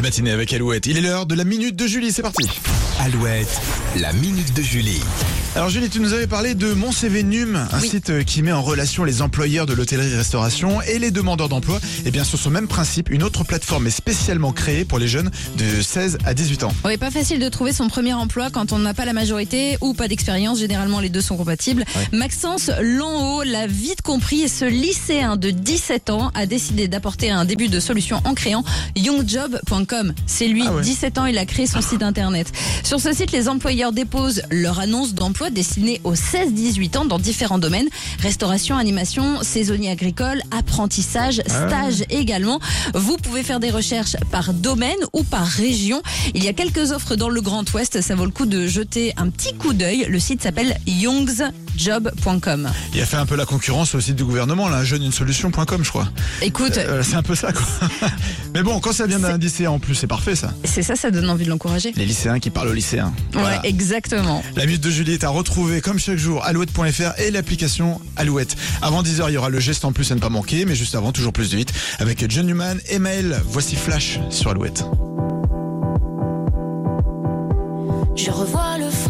Belle matinée avec Alouette. Il est l'heure de la minute de Julie, c'est parti. Alouette, la minute de Julie. Alors Julie, tu nous avais parlé de Mon CV Num, un Oui. site euh, qui met en relation les employeurs de l'hôtellerie-restauration et les demandeurs d'emploi. Et bien sur ce même principe, une autre plateforme est spécialement créée pour les jeunes de 16 à 18 ans. Oui, pas facile de trouver son premier emploi quand on n'a pas la majorité ou pas d'expérience. Généralement, les deux sont compatibles. Maxence Lanhaut l'a vite compris et ce lycéen de 17 ans a décidé d'apporter un début de solution en créant youngjob.com. C'est lui, Ah ouais. 17 ans, il a créé son site internet. Sur ce site, les employeurs déposent leur annonce d'emploi destinée aux 16-18 ans dans différents domaines. Restauration, animation, saisonnier agricole, apprentissage, stage également. Vous pouvez faire des recherches par domaine ou par région. Il y a quelques offres dans le Grand Ouest. Ça vaut le coup de jeter un petit coup d'œil. Le site s'appelle youngsjob.com. Il a fait un peu la concurrence au site du gouvernement, là, jeuneunesolution.com, je crois. Écoute, Euh, c'est un peu ça, quoi. Mais bon, quand ça vient d'un lycéen en plus, c'est parfait, ça. c'est ça, ça donne envie de l'encourager. Les lycéens qui parlent aux lycéens. Ouais, exactement. La minute de Julie est à retrouver comme chaque jour alouette.fr et l'application Alouette. Avant 10h, il y aura le geste en plus à ne pas manquer, mais juste avant, toujours plus de vite, avec John Newman et Maël. Voici Flash sur Alouette. Je revois le fond.